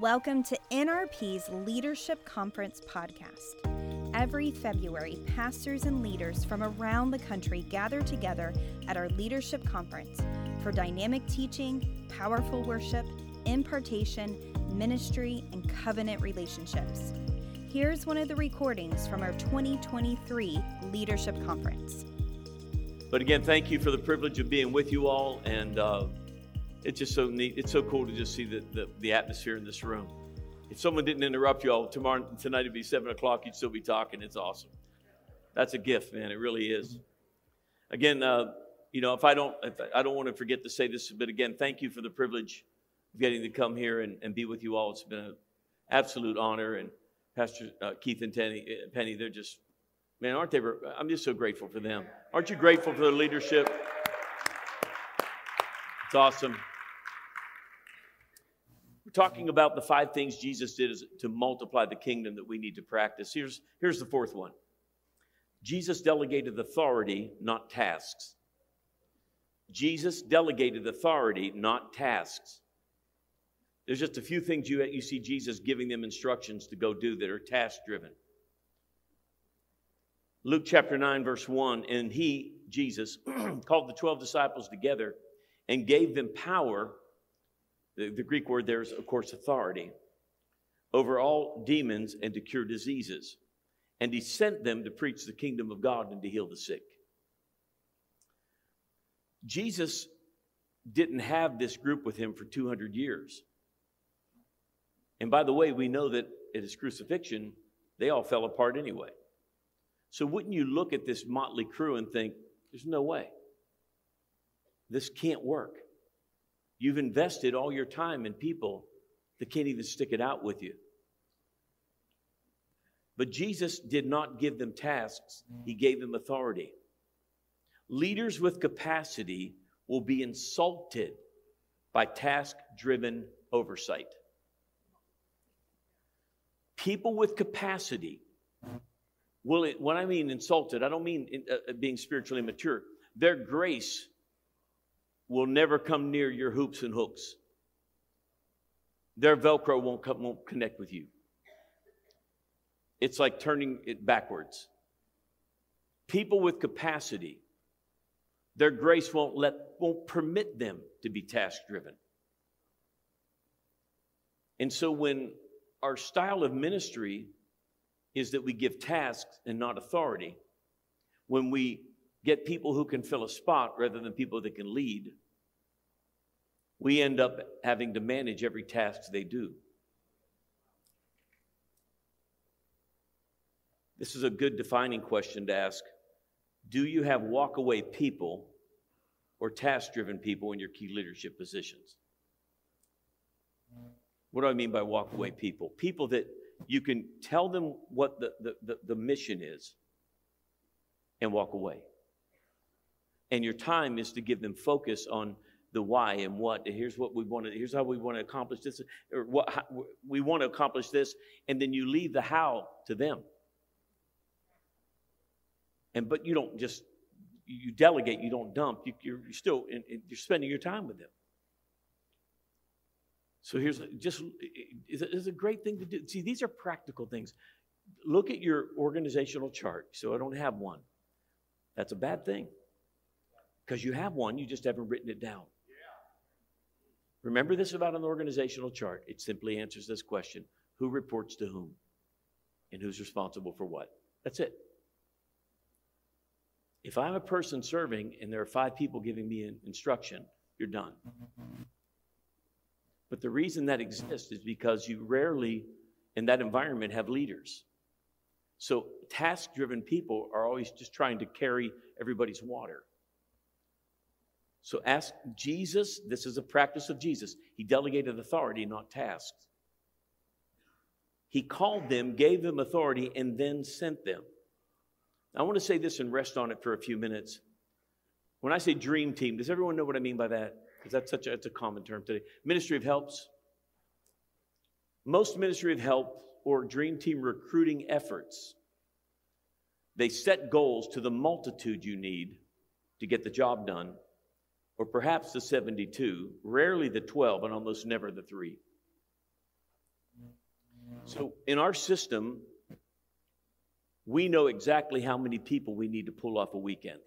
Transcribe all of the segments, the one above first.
Welcome to NRP's Leadership Conference podcast. Every February, pastors and leaders from around the country gather together at our leadership conference for dynamic teaching, powerful worship, impartation, ministry, and covenant relationships. Here's one of the recordings from our 2023 Leadership Conference. But again, thank you for the privilege of being with you all. And uh, it's just so neat. It's so cool to just see the, the, the, atmosphere in this room. If someone didn't interrupt you all tomorrow tonight, it'd be seven o'clock. You'd still be talking. It's awesome. That's a gift, man. It really is. Again, uh, you know, if I don't, if I don't want to forget to say this, but again, thank you for the privilege of getting to come here and, and be with you all. It's been an absolute honor. And Pastor uh, Keith and Penny, uh, Penny, they're just, man, aren't they? I'm just so grateful for them. Aren't you grateful for their leadership? It's awesome. We're talking about the five things Jesus did to multiply the kingdom that we need to practice. Here's, here's the fourth one Jesus delegated authority, not tasks. Jesus delegated authority, not tasks. There's just a few things you, you see Jesus giving them instructions to go do that are task driven. Luke chapter 9, verse 1 And he, Jesus, called the 12 disciples together and gave them power the, the Greek word there is, of course, authority over all demons and to cure diseases. And he sent them to preach the kingdom of God and to heal the sick. Jesus didn't have this group with him for 200 years. And by the way, we know that at his crucifixion, they all fell apart anyway. So wouldn't you look at this motley crew and think, there's no way. This can't work. You've invested all your time in people that can't even stick it out with you. But Jesus did not give them tasks, He gave them authority. Leaders with capacity will be insulted by task driven oversight. People with capacity will, when I mean insulted, I don't mean uh, being spiritually mature. Their grace will never come near your hoops and hooks. Their Velcro won't, come, won't connect with you. It's like turning it backwards. People with capacity, their grace won't let won't permit them to be task driven. And so when our style of ministry is that we give tasks and not authority, when we get people who can fill a spot rather than people that can lead, we end up having to manage every task they do. This is a good defining question to ask. Do you have walk away people or task driven people in your key leadership positions? What do I mean by walk away people? People that you can tell them what the, the, the, the mission is and walk away. And your time is to give them focus on the why and what. And here's what we want to. Here's how we want to accomplish this, or what how, we want to accomplish this, and then you leave the how to them. And but you don't just you delegate. You don't dump. You, are you're still in, you're spending your time with them. So here's just it's a great thing to do. See, these are practical things. Look at your organizational chart. So I don't have one. That's a bad thing because you have one, you just haven't written it down. Yeah. Remember this about an organizational chart. It simply answers this question Who reports to whom? And who's responsible for what? That's it. If I'm a person serving and there are five people giving me an instruction, you're done. But the reason that exists is because you rarely, in that environment, have leaders. So task driven people are always just trying to carry everybody's water. So ask Jesus. This is a practice of Jesus. He delegated authority, not tasks. He called them, gave them authority, and then sent them. I want to say this and rest on it for a few minutes. When I say dream team, does everyone know what I mean by that? Because that's such a, that's a common term today. Ministry of helps. Most ministry of help or dream team recruiting efforts, they set goals to the multitude you need to get the job done or perhaps the 72, rarely the 12, and almost never the three. So in our system, we know exactly how many people we need to pull off a weekend.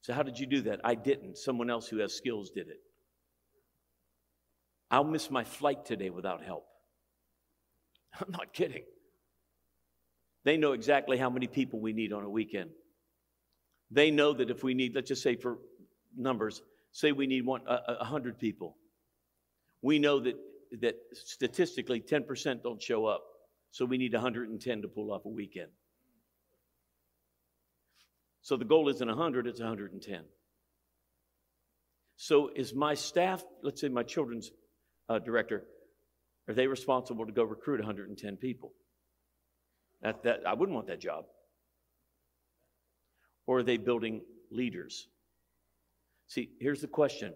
So, how did you do that? I didn't. Someone else who has skills did it. I'll miss my flight today without help. I'm not kidding. They know exactly how many people we need on a weekend. They know that if we need, let's just say for numbers, say we need one, a hundred people. We know that, that statistically 10% don't show up. So we need 110 to pull off a weekend. So the goal isn't 100, it's 110. So is my staff, let's say my children's uh, director, are they responsible to go recruit 110 people? That, that, I wouldn't want that job. Or are they building leaders? See, here's the question.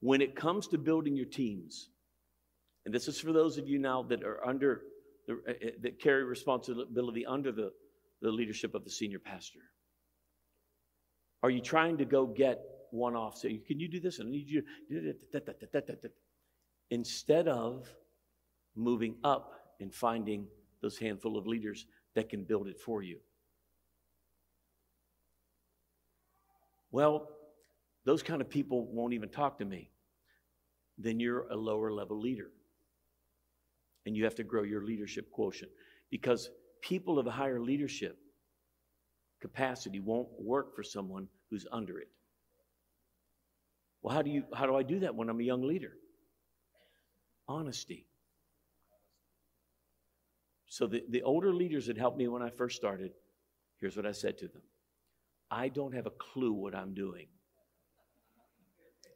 When it comes to building your teams, and this is for those of you now that are under, the, uh, that carry responsibility under the, the leadership of the senior pastor. Are you trying to go get one off? Say, can you do this? I need you. Instead of moving up and finding those handful of leaders that can build it for you. Well, those kind of people won't even talk to me. Then you're a lower level leader. And you have to grow your leadership quotient because people of a higher leadership capacity won't work for someone who's under it. Well, how do you how do I do that when I'm a young leader? Honesty. So the, the older leaders that helped me when I first started, here's what I said to them. I don't have a clue what I'm doing.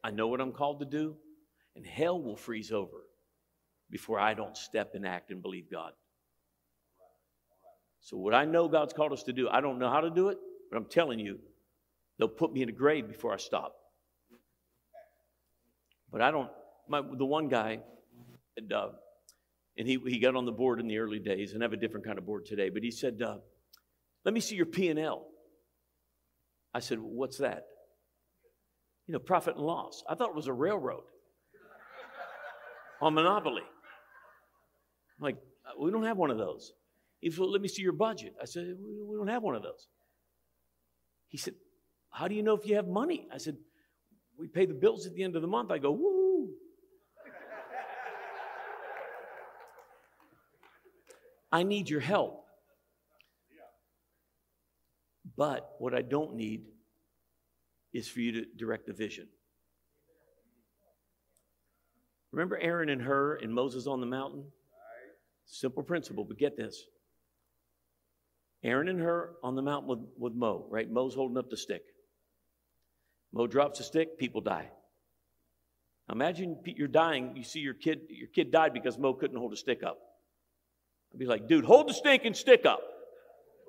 I know what I'm called to do, and hell will freeze over before I don't step and act and believe God. So, what I know God's called us to do, I don't know how to do it, but I'm telling you, they'll put me in a grave before I stop. But I don't, my, the one guy, and, uh, and he, he got on the board in the early days and I have a different kind of board today, but he said, uh, let me see your P&L. I said, what's that? You know, profit and loss. I thought it was a railroad on monopoly. I'm like, we don't have one of those. He said, well, let me see your budget. I said, we don't have one of those. He said, how do you know if you have money? I said, we pay the bills at the end of the month. I go, woo. I need your help. But what I don't need is for you to direct the vision. Remember Aaron and Hur and Moses on the mountain? Simple principle, but get this. Aaron and Hur on the mountain with, with Mo, right? Mo's holding up the stick. Mo drops the stick, people die. Now imagine you're dying, you see your kid, your kid died because Mo couldn't hold a stick up. I'd be like, dude, hold the stinking stick up.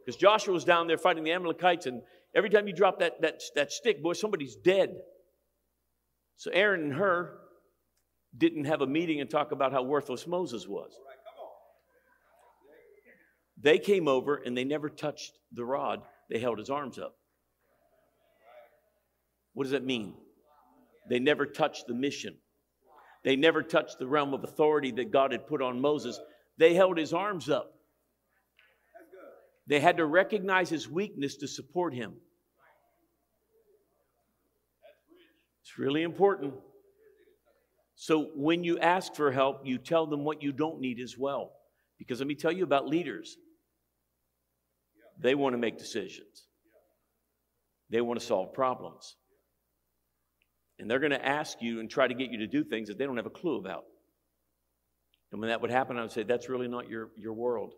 Because Joshua was down there fighting the Amalekites, and every time you drop that, that, that stick, boy, somebody's dead. So Aaron and Hur didn't have a meeting and talk about how worthless Moses was. They came over and they never touched the rod, they held his arms up. What does that mean? They never touched the mission. They never touched the realm of authority that God had put on Moses. They held his arms up. They had to recognize his weakness to support him. It's really important. So when you ask for help, you tell them what you don't need as well. Because let me tell you about leaders. They want to make decisions, they want to solve problems. And they're going to ask you and try to get you to do things that they don't have a clue about. And when that would happen, I would say, That's really not your, your world.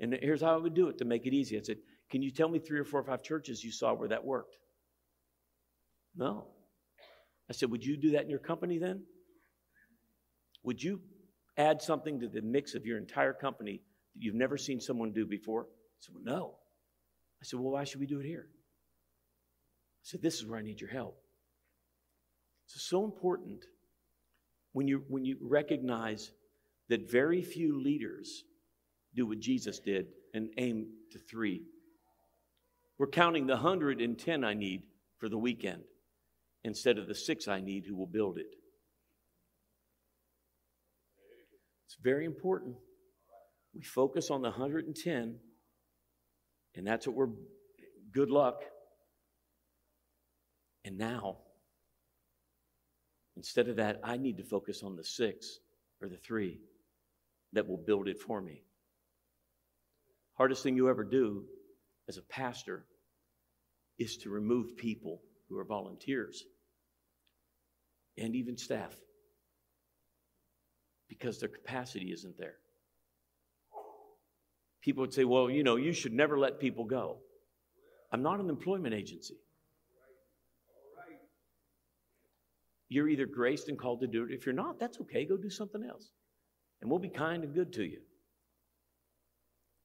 And here's how I would do it to make it easy. I said, Can you tell me three or four or five churches you saw where that worked? No. I said, Would you do that in your company then? Would you add something to the mix of your entire company that you've never seen someone do before? I said, Well, no. I said, Well, why should we do it here? I said, This is where I need your help. It's so important when you, when you recognize that very few leaders do what Jesus did and aim to three. We're counting the 110 I need for the weekend instead of the six I need who will build it. It's very important. We focus on the 110, and that's what we're, good luck. And now, instead of that, I need to focus on the six or the three that will build it for me. Hardest thing you ever do as a pastor is to remove people who are volunteers and even staff because their capacity isn't there. People would say, well, you know, you should never let people go. I'm not an employment agency. You're either graced and called to do it. If you're not, that's okay. Go do something else. And we'll be kind and good to you.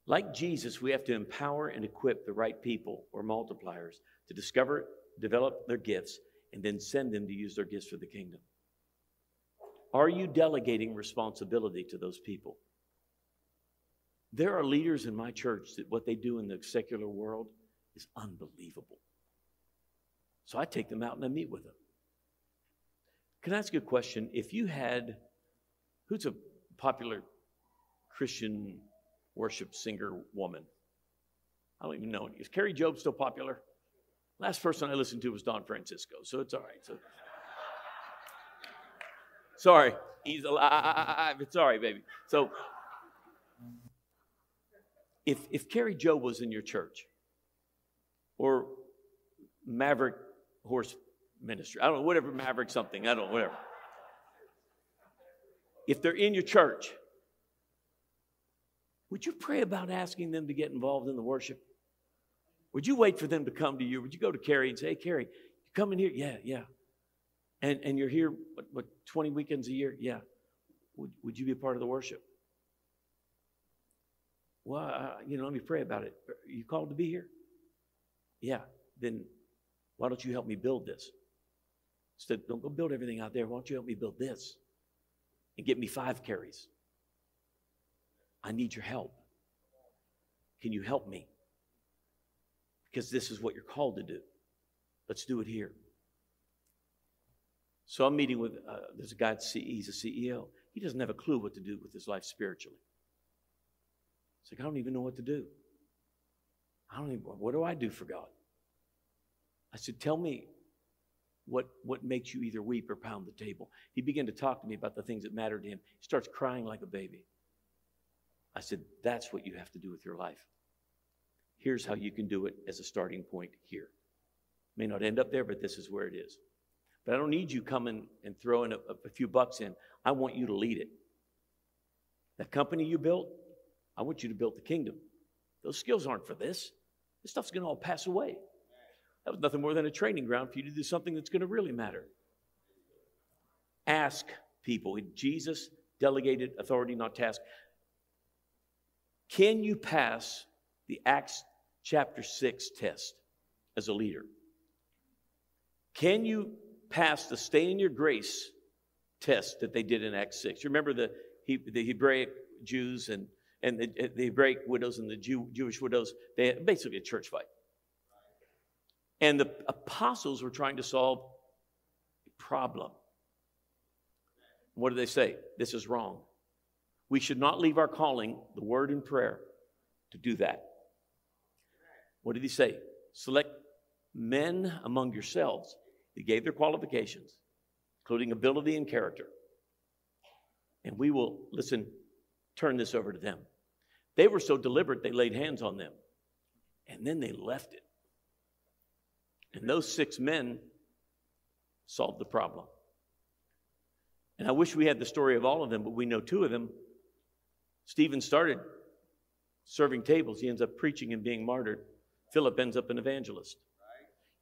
Like Jesus, we have to empower and equip the right people or multipliers to discover, develop their gifts, and then send them to use their gifts for the kingdom. Are you delegating responsibility to those people? There are leaders in my church that what they do in the secular world is unbelievable. So I take them out and I meet with them. Can I ask you a question? If you had, who's a popular Christian worship singer woman? I don't even know. Is Kari Jobe still popular? Last person I listened to was Don Francisco, so it's all right. So. Sorry, he's alive. It's all right, baby. So, if if Kari Jobe was in your church, or Maverick Horse Ministry, I don't know, whatever Maverick something, I don't know, whatever. If they're in your church, would you pray about asking them to get involved in the worship? Would you wait for them to come to you? Would you go to Kari and say, Hey, Kari, you come in here? Yeah, yeah. And, and you're here, what, what, 20 weekends a year? Yeah. Would, would you be a part of the worship? Well, uh, you know, let me pray about it. Are you called to be here? Yeah. Then why don't you help me build this? Instead, don't go build everything out there. Why don't you help me build this? And get me five Karis. I need your help. Can you help me? Because this is what you're called to do. Let's do it here. So I'm meeting with, uh, there's a guy, he's a CEO. He doesn't have a clue what to do with his life spiritually. It's like, I don't even know what to do. I don't even, what do I do for God? I said, tell me what, what makes you either weep or pound the table. He began to talk to me about the things that matter to him. He starts crying like a baby. I said, That's what you have to do with your life. Here's how you can do it as a starting point here. May not end up there, but this is where it is. But I don't need you coming and throwing a, a few bucks in. I want you to lead it. That company you built, I want you to build the kingdom. Those skills aren't for this. This stuff's going to all pass away. That was nothing more than a training ground for you to do something that's going to really matter. Ask people. Jesus delegated authority, not task. Can you pass the Acts chapter 6 test as a leader? Can you pass the stay in your grace test that they did in Acts 6? You remember the, the Hebraic Jews and, and the, the Hebraic widows and the Jew, Jewish widows? They had basically a church fight. And the apostles were trying to solve a problem. What did they say? This is wrong. We should not leave our calling, the word and prayer, to do that. What did he say? Select men among yourselves. He gave their qualifications, including ability and character. And we will, listen, turn this over to them. They were so deliberate, they laid hands on them. And then they left it. And those six men solved the problem. And I wish we had the story of all of them, but we know two of them Stephen started serving tables, he ends up preaching and being martyred. Philip ends up an evangelist.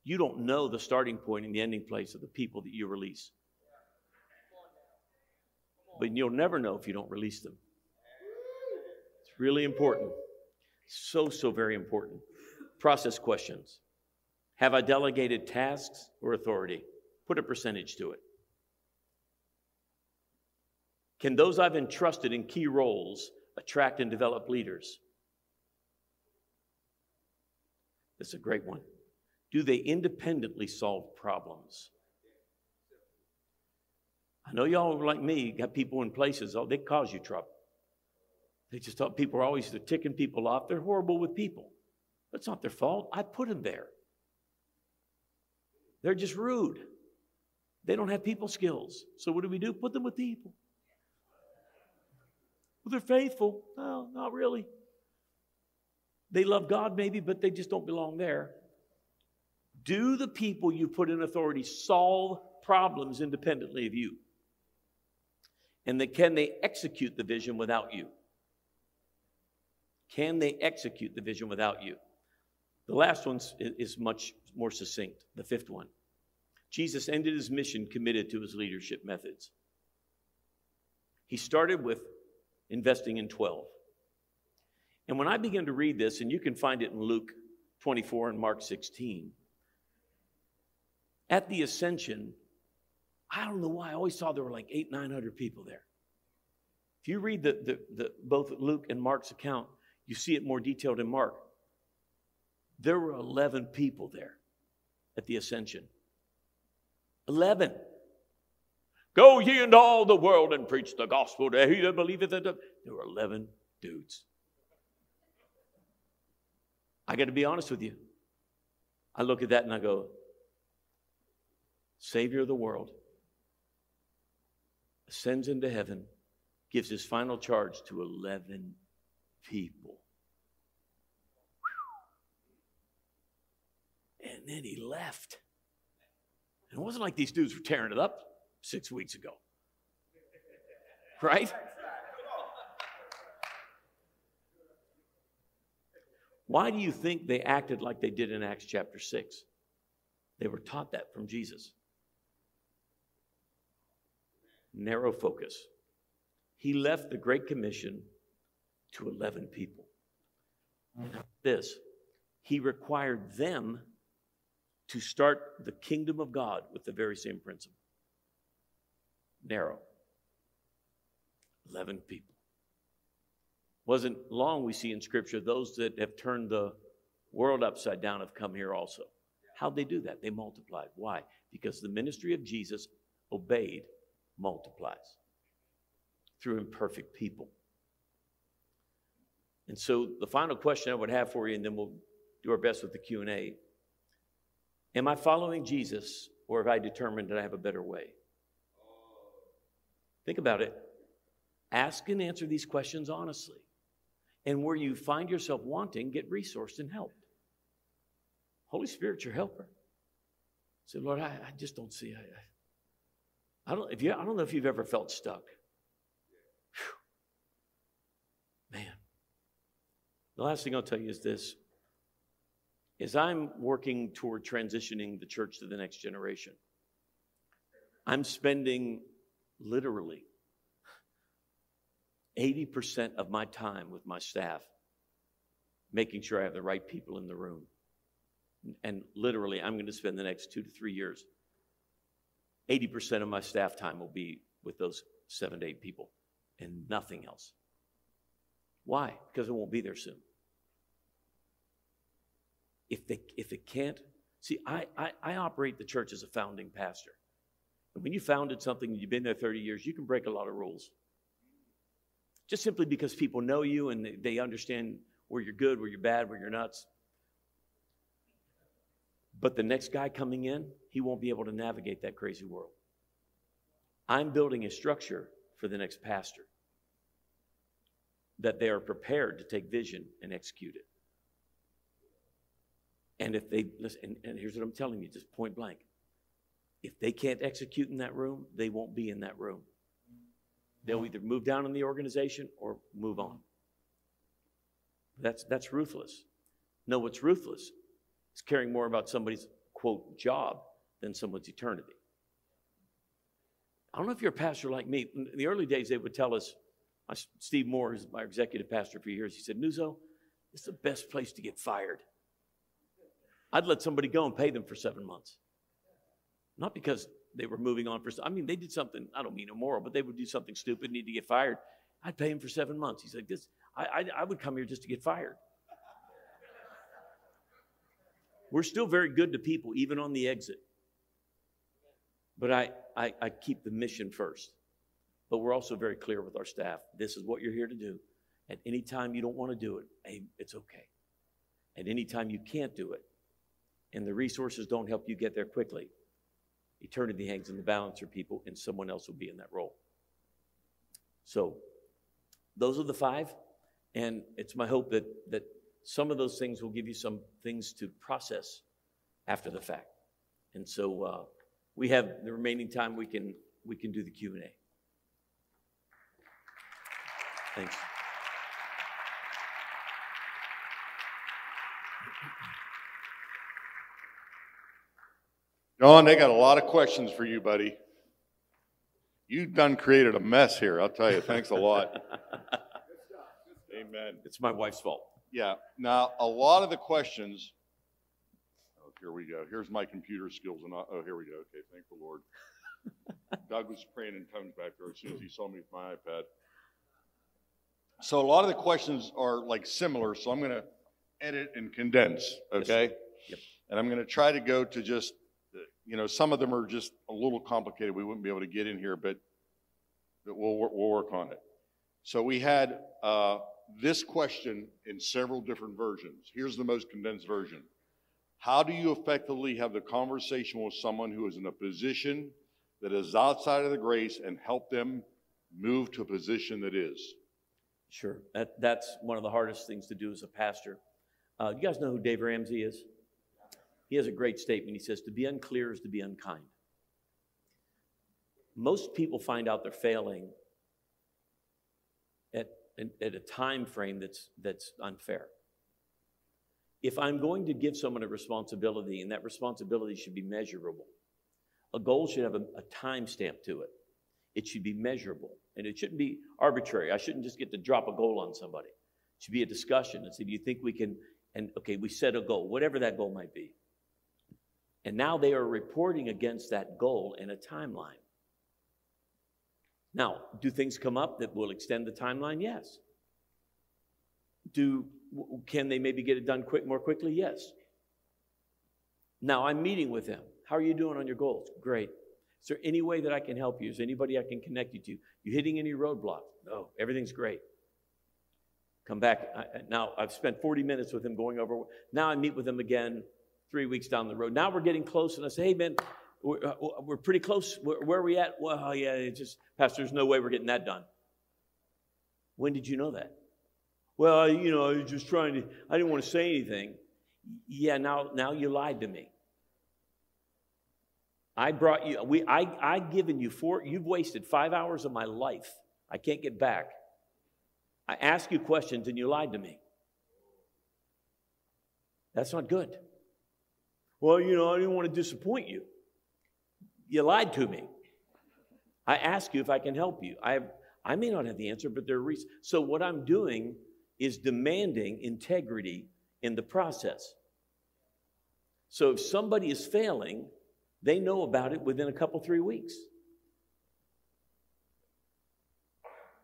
You don't know the starting point and the ending place of the people that you release. But you'll never know if you don't release them. It's really important. So, so very important. Process questions Have I delegated tasks or authority? Put a percentage to it. Can those I've entrusted in key roles attract and develop leaders? That's a great one. Do they independently solve problems? I know y'all like me, got people in places, oh, they cause you trouble. They just thought people are always they're ticking people off. They're horrible with people. That's not their fault. I put them there. They're just rude. They don't have people skills. So what do we do? Put them with people. Well, they're faithful. No, not really. They love God, maybe, but they just don't belong there. Do the people you put in authority solve problems independently of you? And can they execute the vision without you? Can they execute the vision without you? The last one is much more succinct, the fifth one. Jesus ended his mission committed to his leadership methods. He started with investing in 12. And when I began to read this, and you can find it in Luke 24 and Mark 16, at the ascension, I don't know why, I always saw there were like eight, 900 people there. If you read the, the, the, both Luke and Mark's account, you see it more detailed in Mark. There were 11 people there at the ascension. 11. Go ye into all the world and preach the gospel to he that believeth. There were 11 dudes. I got to be honest with you. I look at that and I go, Savior of the world, ascends into heaven, gives his final charge to 11 people. And then he left. And it wasn't like these dudes were tearing it up six weeks ago. Right? Why do you think they acted like they did in Acts chapter 6? They were taught that from Jesus. Narrow focus. He left the Great Commission to 11 people. This, he required them to start the kingdom of God with the very same principle narrow. 11 people. Wasn't long we see in Scripture those that have turned the world upside down have come here also. How'd they do that? They multiplied. Why? Because the ministry of Jesus obeyed multiplies through imperfect people. And so the final question I would have for you, and then we'll do our best with the Q&A. Am I following Jesus or have I determined that I have a better way? Think about it. Ask and answer these questions honestly. And where you find yourself wanting, get resourced and helped. Holy Spirit, your helper. Say, Lord, I, I just don't see. I, I, don't, if you, I don't know if you've ever felt stuck. Whew. Man. The last thing I'll tell you is this is I'm working toward transitioning the church to the next generation. I'm spending literally 80% of my time with my staff making sure I have the right people in the room. And literally, I'm going to spend the next two to three years. 80% of my staff time will be with those seven to eight people and nothing else. Why? Because it won't be there soon if, they, if it can't, see, I, I, I operate the church as a founding pastor. And when you founded something and you've been there 30 years, you can break a lot of rules. Just simply because people know you and they, understand where you're good, where you're bad, where you're nuts. But the next guy coming in, he won't be able to navigate that crazy world. I'm building a structure for the next pastor that they are prepared to take vision and execute it. And if they listen, and, and here's what I'm telling you, just point blank. If they can't execute in that room, they won't be in that room. They'll either move down in the organization or move on. That's, that's ruthless. No, what's ruthless is caring more about somebody's, quote, job than someone's eternity. I don't know if you're a pastor like me. In the early days, they would tell us, Steve Moore is my executive pastor for years. He said, Nuzzo, it's the best place to get fired. I'd let somebody go and pay them for seven months. Not because they were moving on for, I mean, they did something, I don't mean immoral, but they would do something stupid, need to get fired. I'd pay him for seven months. He's like, this, I, I, I would come here just to get fired. We're still very good to people, even on the exit. But I, I, I keep the mission first. But we're also very clear with our staff. This is what you're here to do. At any time you don't want to do it, it's okay. At any time you can't do it, and the resources don't help you get there quickly, eternity hangs in the balance for people, and someone else will be in that role. So, those are the five, and it's my hope that that some of those things will give you some things to process after the fact. And so, uh, we have the remaining time. We can we can do the Q and A. Thanks. John, they got a lot of questions for you, buddy. You've done created a mess here. I'll tell you. Thanks a lot. Amen. It's my wife's fault. Yeah. Now, a lot of the questions. Oh, here we go. Here's my computer skills, and I, oh, here we go. Okay, thank the Lord. Doug was praying in tongues back there as soon as he saw me with my iPad. So a lot of the questions are like similar. So I'm going to edit and condense. Okay. Yep. And I'm going to try to go to just you know, some of them are just a little complicated. We wouldn't be able to get in here, but, but we'll, we'll work on it. So we had uh, this question in several different versions. Here's the most condensed version. How do you effectively have the conversation with someone who is in a position that is outside of the grace and help them move to a position that is? Sure. That, that's one of the hardest things to do as a pastor. Uh, you guys know who Dave Ramsey is? He has a great statement. He says, To be unclear is to be unkind. Most people find out they're failing at, at a time frame that's, that's unfair. If I'm going to give someone a responsibility, and that responsibility should be measurable, a goal should have a, a time stamp to it. It should be measurable, and it shouldn't be arbitrary. I shouldn't just get to drop a goal on somebody. It should be a discussion and say, Do you think we can? And okay, we set a goal, whatever that goal might be. And now they are reporting against that goal in a timeline. Now, do things come up that will extend the timeline? Yes. Do can they maybe get it done quick more quickly? Yes. Now I'm meeting with them. How are you doing on your goals? Great. Is there any way that I can help you? Is anybody I can connect you to? You hitting any roadblocks? No, everything's great. Come back. I, now I've spent 40 minutes with them going over. Now I meet with them again three weeks down the road. Now we're getting close, and I say, hey, man, we're, uh, we're pretty close. Where, where, are we at? Well, yeah, it's just, Pastor, there's no way we're getting that done. When did you know that? Well, you know, I was just trying to, I didn't want to say anything. Yeah, now, now you lied to me. I brought you, we, I, I've given you four, you've wasted five hours of my life. I can't get back. I ask you questions and you lied to me. That's not good. Well, you know, I didn't want to disappoint you. You lied to me. I ask you if I can help you. I, I may not have the answer, but there are reasons. So, what I'm doing is demanding integrity in the process. So, if somebody is failing, they know about it within a couple, three weeks.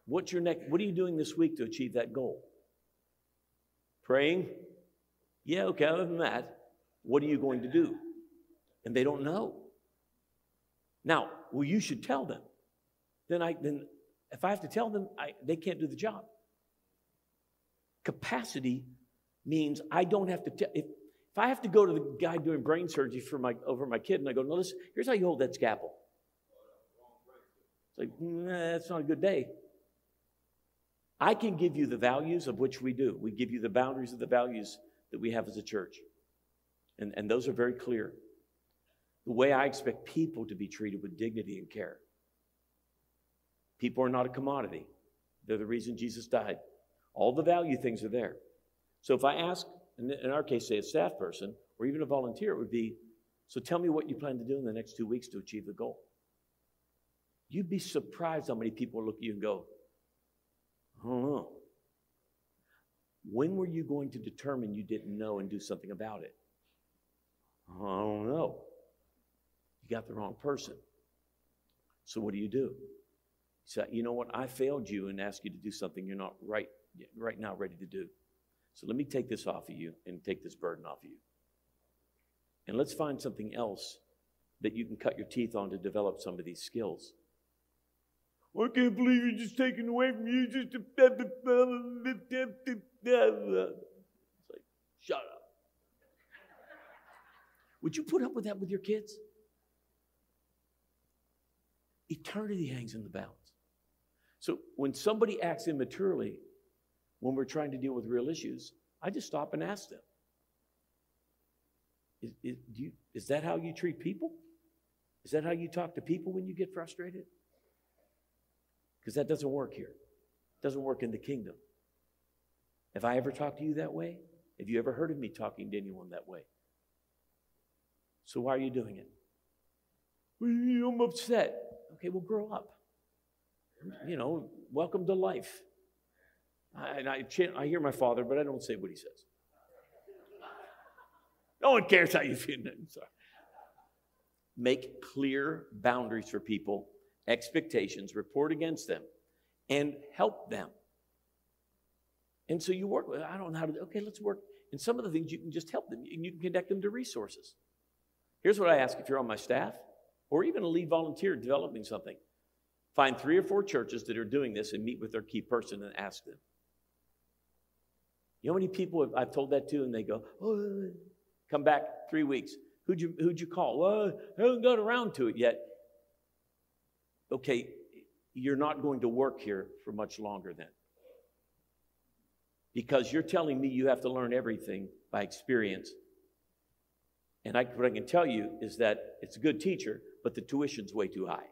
What's your next? What are you doing this week to achieve that goal? Praying? Yeah, okay, other than that, what are you going to do? And they don't know. Now, well, you should tell them. Then I then if I have to tell them, I, they can't do the job. Capacity means I don't have to tell. If, if I have to go to the guy doing brain surgery for my over my kid and I go, no, listen, here's how you hold that scalpel. It's like, nah, that's not a good day. I can give you the values of which we do. We give you the boundaries of the values that we have as a church. And, and those are very clear. The way I expect people to be treated with dignity and care. People are not a commodity, they're the reason Jesus died. All the value things are there. So if I ask, in our case, say a staff person or even a volunteer, it would be so tell me what you plan to do in the next two weeks to achieve the goal. You'd be surprised how many people look at you and go, I don't know. When were you going to determine you didn't know and do something about it? Uh, I don't know. You got the wrong person. So what do you do? You say, you know what? I failed you and asked you to do something you're not right right now ready to do. So let me take this off of you and take this burden off of you. And let's find something else that you can cut your teeth on to develop some of these skills. I can't believe you're just taking away from you just it's like, shut up. Would you put up with that with your kids? Eternity hangs in the balance. So when somebody acts immaturely, when we're trying to deal with real issues, I just stop and ask them. Is, is, you, is that how you treat people? Is that how you talk to people when you get frustrated? Because that doesn't work here. It doesn't work in the kingdom. Have I ever talked to you that way? Have you ever heard of me talking to anyone that way? So why are you doing it? I'm upset. Okay, well, grow up. You know, welcome to life. I, and I, I hear my father, but I don't say what he says. No one cares how you feel. Sorry. Make clear boundaries for people, expectations, report against them, and help them. And so you work with, I don't know how to, okay, let's work. And some of the things you can just help them, and you can connect them to resources. Here's what I ask if you're on my staff, or even a lead volunteer developing something. Find three or four churches that are doing this and meet with their key person and ask them. You know how many people I've told that to, and they go, oh, come back three weeks. Who'd you, who'd you call? Well, I haven't got around to it yet. Okay, you're not going to work here for much longer then. Because you're telling me you have to learn everything by experience. And I, what I can tell you is that it's a good teacher, but the tuition's way too high.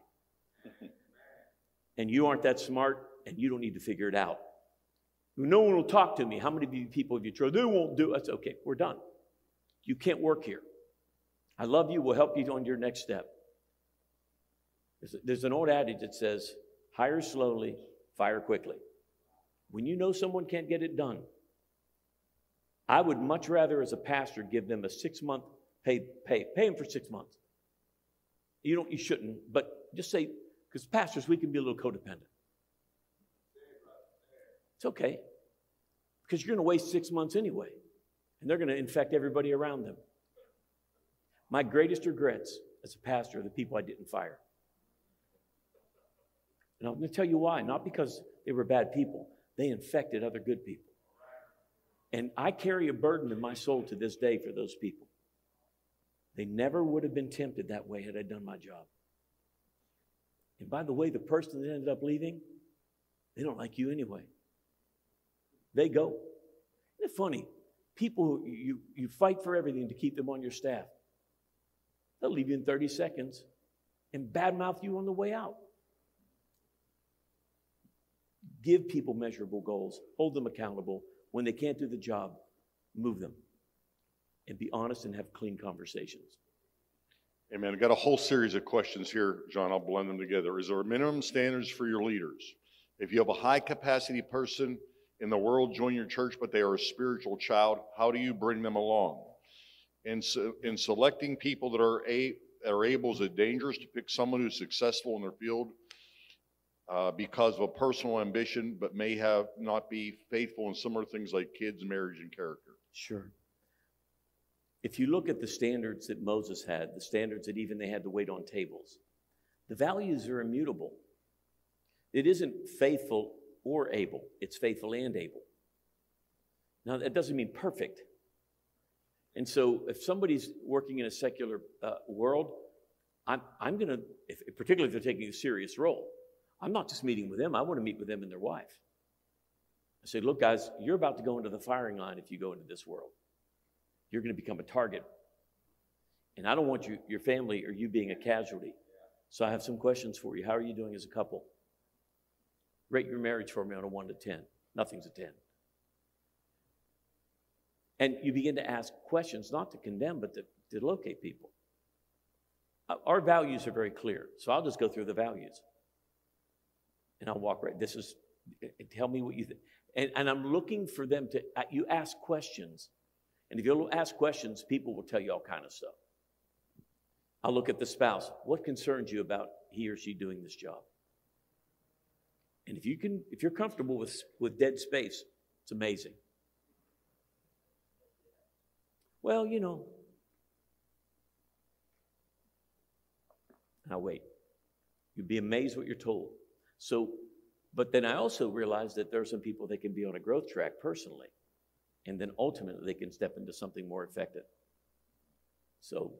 and you aren't that smart, and you don't need to figure it out. No one will talk to me. How many people have you tried? They won't do it. That's okay. We're done. You can't work here. I love you. We'll help you on your next step. There's, there's an old adage that says, hire slowly, fire quickly. When you know someone can't get it done, I would much rather, as a pastor, give them a six month pay, pay, pay them for six months. You don't, you shouldn't, but just say, because pastors, we can be a little codependent. It's okay, because you're going to waste six months anyway, and they're going to infect everybody around them. My greatest regrets as a pastor are the people I didn't fire. And I'm going to tell you why. Not because they were bad people, they infected other good people. And I carry a burden in my soul to this day for those people. They never would have been tempted that way had I done my job. And by the way, the person that ended up leaving, they don't like you anyway. They go. Isn't it funny? People, you, you fight for everything to keep them on your staff. They'll leave you in 30 seconds and badmouth you on the way out. Give people measurable goals, hold them accountable. When they can't do the job, move them. And be honest and have clean conversations. Amen. I've got a whole series of questions here, John. I'll blend them together. Is there minimum standards for your leaders? If you have a high capacity person in the world join your church, but they are a spiritual child, how do you bring them along? in, in selecting people that are, a, that are able, is it dangerous to pick someone who's successful in their field uh, because of a personal ambition, but may have not be faithful in similar things like kids, marriage, and character? Sure. If you look at the standards that Moses had, the standards that even they had to wait on tables, the values are immutable. It isn't faithful or able, it's faithful and able. Now, that doesn't mean perfect. And so, if somebody's working in a secular uh, world, I'm, I'm going to, particularly if they're taking a serious role, I'm not just meeting with them, I want to meet with them and their wife. I say, look, guys, you're about to go into the firing line if you go into this world. You're going to become a target. And I don't want you, your family or you being a casualty. So I have some questions for you. How are you doing as a couple? Rate your marriage for me on a 1 to 10. Nothing's a 10. And you begin to ask questions, not to condemn, but to, to locate people. Uh, our values are very clear. So I'll just go through the values. And I'll walk right. This is, eh, tell me what you think. And, and I'm looking for them to, uh, you ask questions. And if you'll ask questions, people will tell you all kind of stuff. I'll look at the spouse. What concerns you about he or she doing this job? And if you can, if you're comfortable with, with dead space, it's amazing. Well, you know, I wait. You'd be amazed what you're told. So, but then I also realize that there are some people that can be on a growth track personally, and then ultimately they can step into something more effective. So,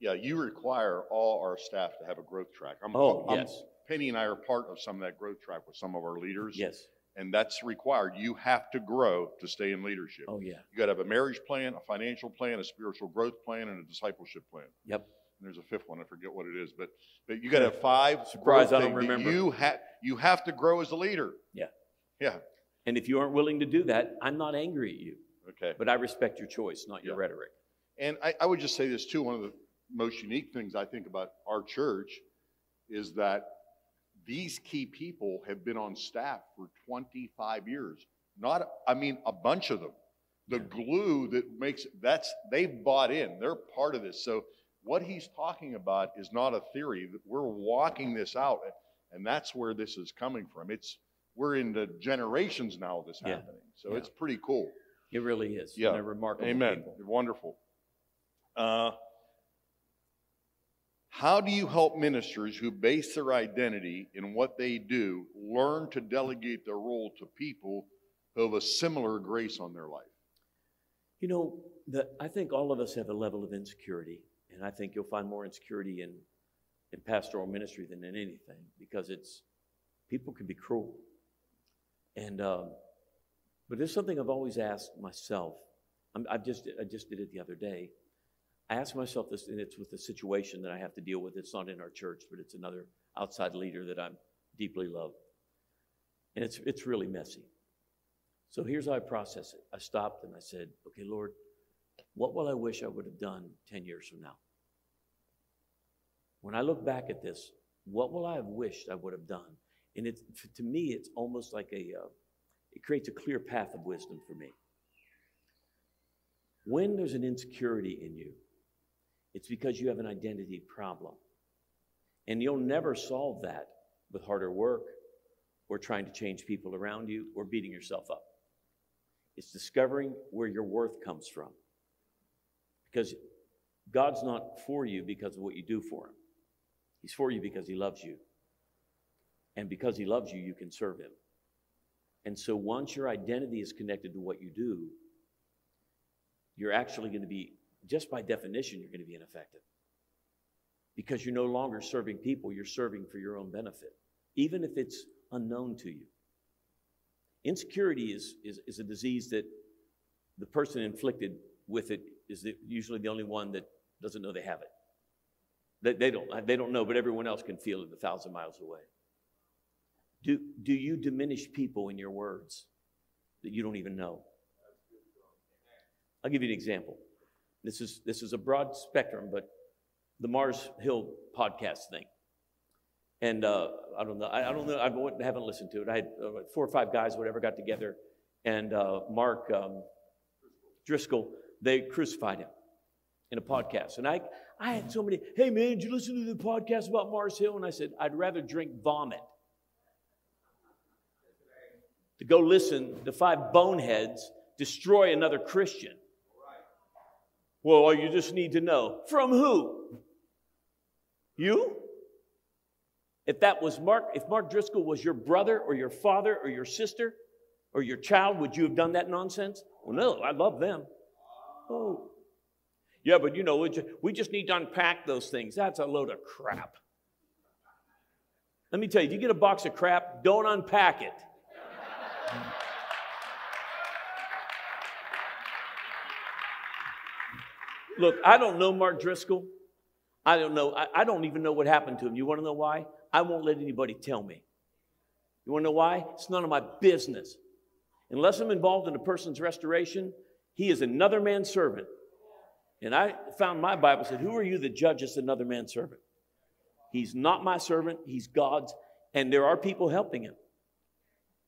Yeah, you require all our staff to have a growth track. I'm- oh, I'm- yes, Penny and I are part of some of that growth track with some of our leaders. yes, And that's required. You have to grow to stay in leadership. oh, yeah, You gotta have a marriage plan, a financial plan, a spiritual growth plan, and a discipleship plan. yep. And there's a fifth one, I forget what it is, but, but you gotta have five. Surprise! I don't remember. You have, you have to grow as a leader. Yeah. Yeah, And if you aren't willing to do that, I'm not angry at you, okay. but I respect your choice, not your Yeah. rhetoric. And I, I would just say this too, one of the most unique things I think about our church is that these key people have been on staff for 25 years. Not, I mean, a bunch of them. The glue that makes, that's, they've bought in, they're part of this. So what he's talking about is not a theory, we're walking this out. And that's where this is coming from. It's, we're into generations now of this Yeah. happening. So Yeah. it's pretty cool. It really is. Yeah. They're remarkable Amen. people. Wonderful. Uh, how do you help ministers who base their identity in what they do learn to delegate their role to people who have a similar grace on their life? You know, the, I think all of us have a level of insecurity, and I think you'll find more insecurity in, in pastoral ministry than in anything because it's people can be cruel. And um, but there's something I've always asked myself. I'm, I've just I just did it the other day. I asked myself this, and it's with a situation that I have to deal with. It's not in our church, but it's another outside leader that I'm deeply love, and it's it's really messy. So here's how I process it. I stopped and I said, okay, Lord, what will I wish I would have done 10 years from now? When I look back at this, what will I have wished I would have done? And it's, to me, it's almost like a, uh, it creates a clear path of wisdom for me. When there's an insecurity in you, it's because you have an identity problem. And you'll never solve that with harder work or trying to change people around you or beating yourself up. It's discovering where your worth comes from. Because God's not for you because of what you do for Him, He's for you because He loves you. And because He loves you, you can serve Him. And so once your identity is connected to what you do, you're actually going to be, just by definition, you're going to be ineffective. Because you're no longer serving people, you're serving for your own benefit, even if it's unknown to you. Insecurity is, is, is a disease that the person inflicted with it is the, usually the only one that doesn't know they have it. They, they, don't, they don't know, but everyone else can feel it a thousand miles away. Do, do you diminish people in your words that you don't even know? I'll give you an example. This is, this is a broad spectrum, but the Mars Hill podcast thing. And uh, I don't know. I, I don't know. I haven't listened to it. I had uh, four or five guys, whatever, got together, and uh, Mark um, Driscoll, they crucified him in a podcast. And I, I had so many. Hey man, did you listen to the podcast about Mars Hill? And I said, I'd rather drink vomit to go listen to five boneheads destroy another Christian. Well, you just need to know from who? You? If that was Mark, if Mark Driscoll was your brother or your father or your sister or your child, would you have done that nonsense? Well, no, I love them. Oh. Yeah, but you know, we we just need to unpack those things. That's a load of crap. Let me tell you, if you get a box of crap, don't unpack it. Look, I don't know Mark Driscoll. I don't know. I, I don't even know what happened to him. You want to know why? I won't let anybody tell me. You want to know why? It's none of my business. Unless I'm involved in a person's restoration, he is another man's servant. And I found my Bible said, Who are you that judgest another man's servant? He's not my servant, he's God's. And there are people helping him.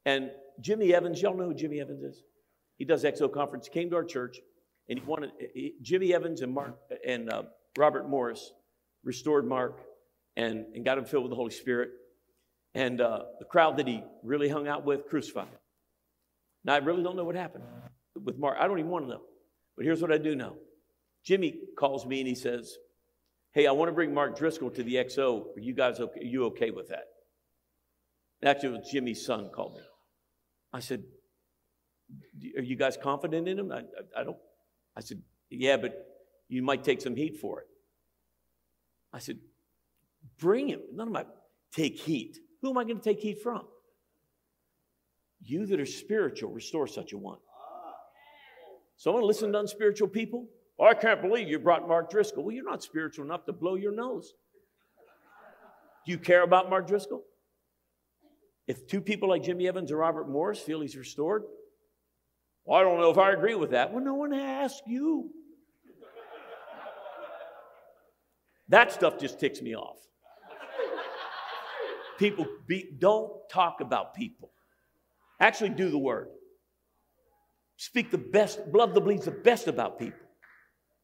And Jimmy Evans, y'all know who Jimmy Evans is? He does XO conference, came to our church, and he wanted he- Jimmy Evans and Mark and uh, Robert Morris restored Mark and, and got him filled with the Holy Spirit. And uh, the crowd that he really hung out with crucified. Now, I really don't know what happened with Mark. I don't even want to know. But here's what I do know Jimmy calls me and he says, Hey, I want to bring Mark Driscoll to the XO. Are you guys okay? Are you okay with that? Actually, Jimmy's son called me. I said, Are you guys confident in him? I, I, I don't. I said, Yeah, but you might take some heat for it. I said, Bring him. None of my take heat. Who am I going to take heat from? You that are spiritual, restore such a one. Someone listen to unspiritual people? Oh, I can't believe you brought Mark Driscoll. Well, you're not spiritual enough to blow your nose. Do you care about Mark Driscoll? If two people like Jimmy Evans or Robert Morris feel he's restored, well, I don't know if I agree with that. Well, no one asked you. That stuff just ticks me off. People be, don't talk about people. Actually, do the word. Speak the best, love the bleeds the best about people.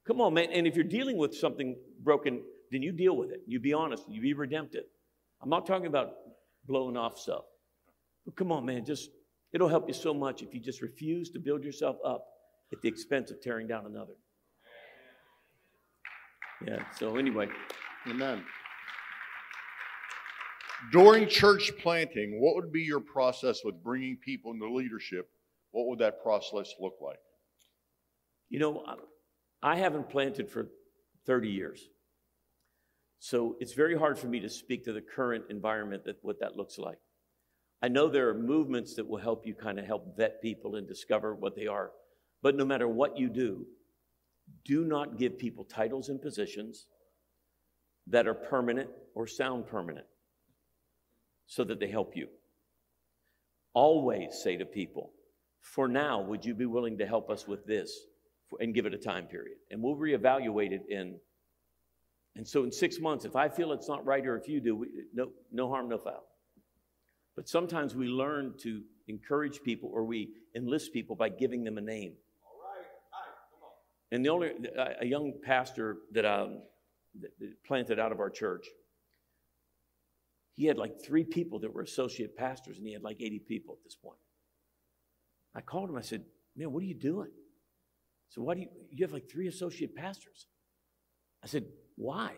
Come on, man. And if you're dealing with something broken, then you deal with it. You be honest. You be redemptive. I'm not talking about blowing off stuff. But come on, man. Just it'll help you so much if you just refuse to build yourself up at the expense of tearing down another. Yeah. So anyway, Amen. During church planting, what would be your process with bringing people into leadership? What would that process look like? you know, I haven't planted for 30 years. So it's very hard for me to speak to the current environment that what that looks like. I know there are movements that will help you kind of help vet people and discover what they are. But no matter what you do, do not give people titles and positions that are permanent or sound permanent so that they help you. Always say to people, for now, would you be willing to help us with this and give it a time period? And we'll reevaluate it in. And so in six months, if I feel it's not right or if you do, we, no, no harm, no foul. But sometimes we learn to encourage people or we enlist people by giving them a name. All right. All right. Come on. And the only a young pastor that, um, planted out of our church, he had like three people that were associate pastors, and he had like 80 people at this point. I called him. I said, "Man, what are you doing?" So why do you you have like three associate pastors? I said, "Why?"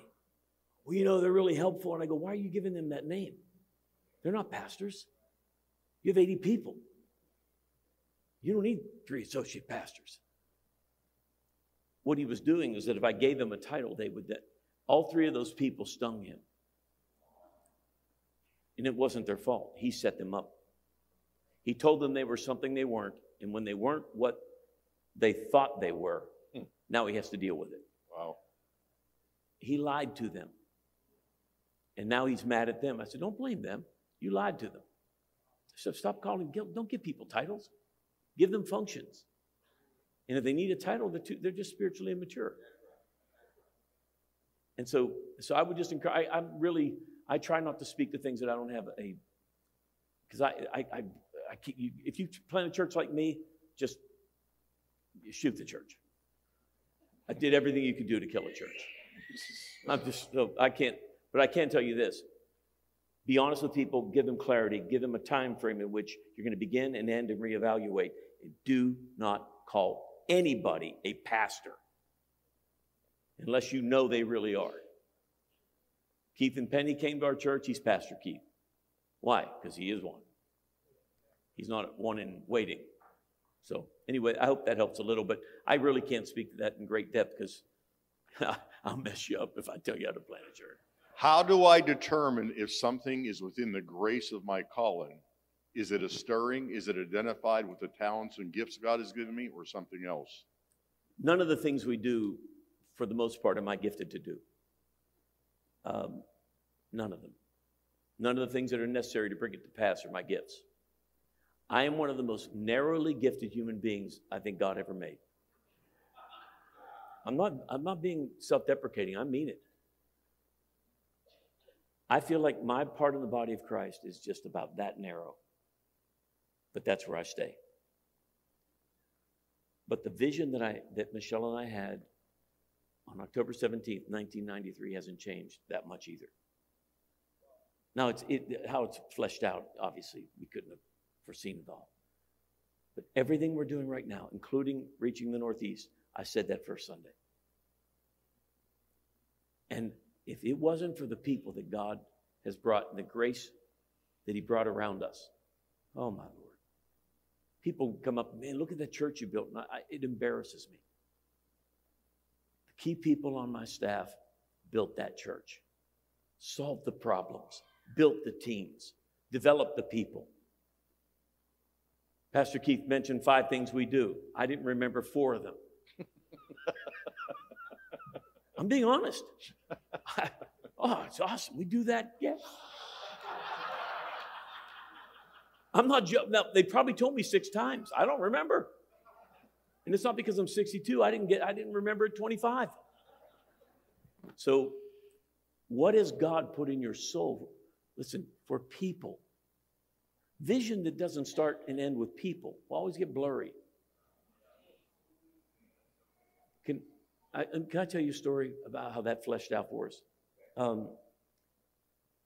Well, you know they're really helpful. And I go, "Why are you giving them that name? They're not pastors. You have 80 people. You don't need three associate pastors." What he was doing is that if I gave them a title, they would that all three of those people stung him. And it wasn't their fault. He set them up. He told them they were something they weren't, and when they weren't what they thought they were, Hmm. now he has to deal with it. He lied to them. And now he's mad at them. I said, Don't blame them. You lied to them. So stop calling guilt. Don't give people titles, give them functions. And if they need a title, they're, too, they're just spiritually immature. And so, so I would just encourage, I, I'm really, I try not to speak to things that I don't have a, because I, I, I, I keep, you, if you plant a church like me, just shoot the church. I did everything you could do to kill a church. I'm just, no, I can't, but I can tell you this. Be honest with people, give them clarity, give them a time frame in which you're going to begin and end and reevaluate. Do not call anybody a pastor unless you know they really are. Keith and Penny came to our church, he's Pastor Keith. Why? Because he is one. He's not one in waiting. So, anyway, I hope that helps a little, but I really can't speak to that in great depth because I'll mess you up if I tell you how to plant a church. How do I determine if something is within the grace of my calling? Is it a stirring? Is it identified with the talents and gifts God has given me, or something else? None of the things we do, for the most part, am I gifted to do. Um, none of them. None of the things that are necessary to bring it to pass are my gifts. I am one of the most narrowly gifted human beings I think God ever made. I'm not, I'm not being self deprecating, I mean it. I feel like my part of the body of Christ is just about that narrow, but that's where I stay. But the vision that, I, that Michelle and I had on October 17th, 1993, hasn't changed that much either. Now, it's, it, how it's fleshed out, obviously, we couldn't have foreseen it all. But everything we're doing right now, including reaching the Northeast, I said that first Sunday. And if it wasn't for the people that God has brought and the grace that He brought around us, oh my Lord. People come up, man, look at that church you built. And I, it embarrasses me. The key people on my staff built that church, solved the problems, built the teams, developed the people. Pastor Keith mentioned five things we do. I didn't remember four of them. I'm being honest. oh, it's awesome. We do that. Yes. I'm not joking. They probably told me six times. I don't remember. And it's not because I'm 62. I didn't get I didn't remember at 25. So what has God put in your soul? Listen, for people. Vision that doesn't start and end with people will always get blurry. Can I, can I tell you a story about how that fleshed out for us? Um,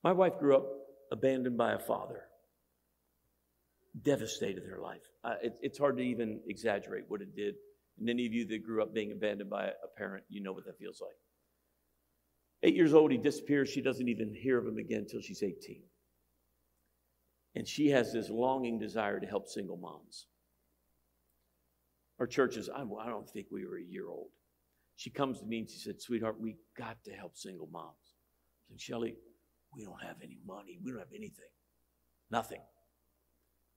my wife grew up abandoned by a father, devastated their life. Uh, it, it's hard to even exaggerate what it did. And any of you that grew up being abandoned by a parent, you know what that feels like. Eight years old, he disappears. She doesn't even hear of him again until she's 18. And she has this longing desire to help single moms. Our church is, I don't think we were a year old. She comes to me and she said, Sweetheart, we got to help single moms. I said, Shelly, we don't have any money. We don't have anything. Nothing.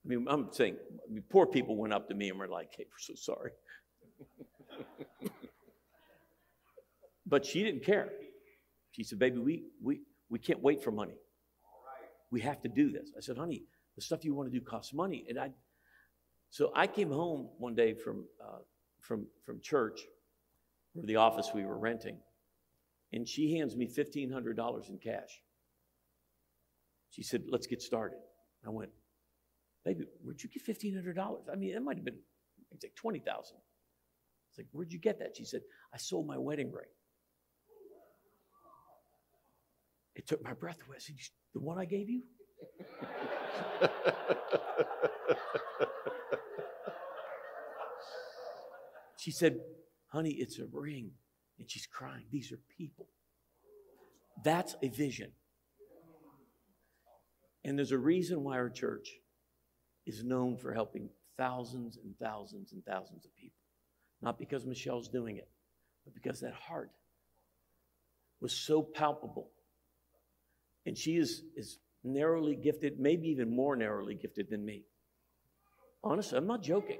I mean, I'm saying, I mean, poor people went up to me and were like, hey, we're so sorry. but she didn't care. She said, baby, we, we, we can't wait for money. We have to do this. I said, honey, the stuff you want to do costs money. And I, so I came home one day from, uh, from, from church, or the office we were renting, and she hands me $1,500 in cash. She said, let's get started. I went, baby, where'd you get $1,500? I mean, it might have been, it's like 20000 It's like, where'd you get that? She said, I sold my wedding ring. It took my breath away. I said, The one I gave you? she said, Honey, it's a ring. And she's crying. These are people. That's a vision. And there's a reason why our church is known for helping thousands and thousands and thousands of people. Not because Michelle's doing it, but because that heart was so palpable and she is, is narrowly gifted, maybe even more narrowly gifted than me. Honestly, I'm not joking.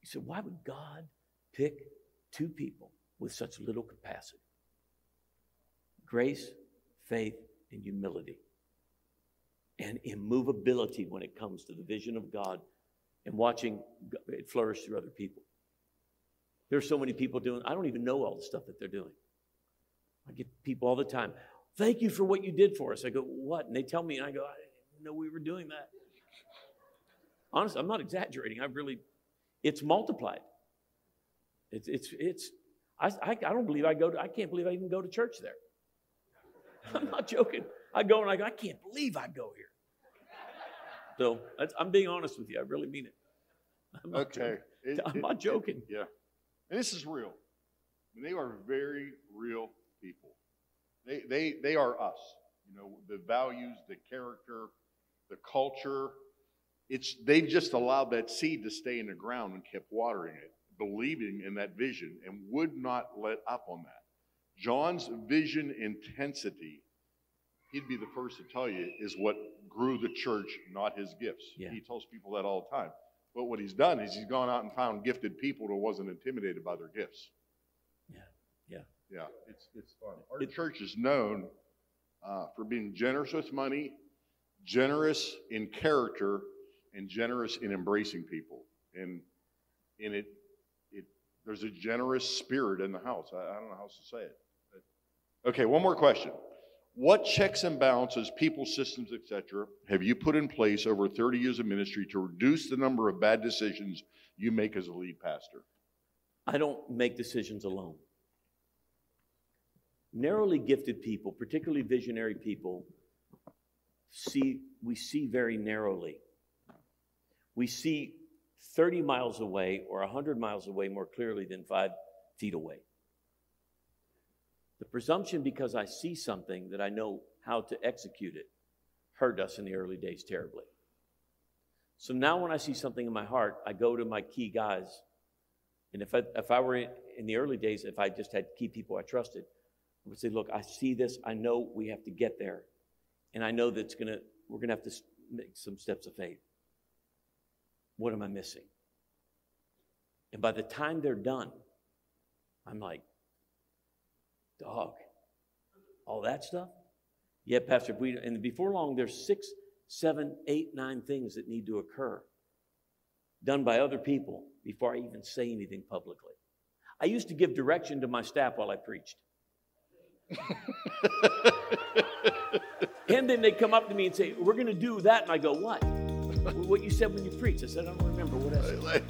He said, Why would God pick two people with such little capacity? Grace, faith, and humility. And immovability when it comes to the vision of God and watching it flourish through other people. There's so many people doing, I don't even know all the stuff that they're doing. I get people all the time. Thank you for what you did for us. I go, What? And they tell me, and I go, I didn't know we were doing that. Honestly, I'm not exaggerating. I really, it's multiplied. It's, it's, it's, I, I, I don't believe I go to, I can't believe I even go to church there. I'm not joking. I go and I go, I can't believe I go here. So I'm being honest with you. I really mean it. I'm okay. It, I'm not joking. It, yeah. And this is real. I mean, they are very real people. They, they, they are us. You know, the values, the character, the culture. It's, they've just allowed that seed to stay in the ground and kept watering it, believing in that vision and would not let up on that. John's vision intensity, he'd be the first to tell you, is what grew the church, not his gifts. Yeah. He tells people that all the time. But what he's done is he's gone out and found gifted people who wasn't intimidated by their gifts. Yeah, yeah. Yeah, it's, it's fun. Our it, church is known uh, for being generous with money, generous in character, and generous in embracing people. And in it, it there's a generous spirit in the house. I, I don't know how else to say it. But, okay, one more question. What checks and balances, people, systems, etc., have you put in place over 30 years of ministry to reduce the number of bad decisions you make as a lead pastor? I don't make decisions alone narrowly gifted people, particularly visionary people, see we see very narrowly. We see 30 miles away or 100 miles away more clearly than five feet away. The presumption because I see something that I know how to execute it hurt us in the early days terribly. So now when I see something in my heart, I go to my key guys. And if I, if I were in, in the early days, if I just had key people I trusted, would say, look, I see this. I know we have to get there. And I know that's going to, we're going to have to make some steps of faith. What am I missing? And by the time they're done, I'm like, dog, all that stuff? Yeah, Pastor, we, and before long, there's six, seven, eight, nine things that need to occur done by other people before I even say anything publicly. I used to give direction to my staff while I preached. and then they come up to me and say, We're going to do that. And I go, What? what you said when you preached. I said, I don't remember what I said.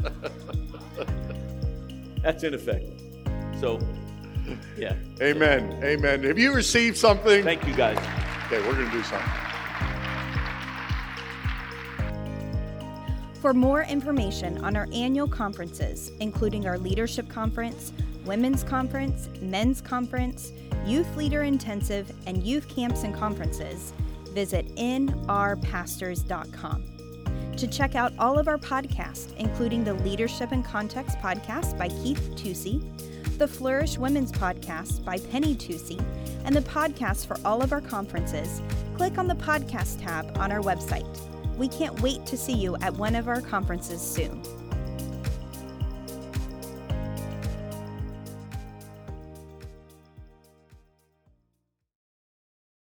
That's ineffective. So, yeah. Amen. Amen. Have you received something? Thank you, guys. Okay, we're going to do something. For more information on our annual conferences, including our leadership conference, women's conference, men's conference, youth leader intensive, and youth camps and conferences, visit nrpastors.com. To check out all of our podcasts, including the Leadership and Context podcast by Keith Tusey, the Flourish Women's podcast by Penny Tusey, and the podcast for all of our conferences, click on the podcast tab on our website. We can't wait to see you at one of our conferences soon.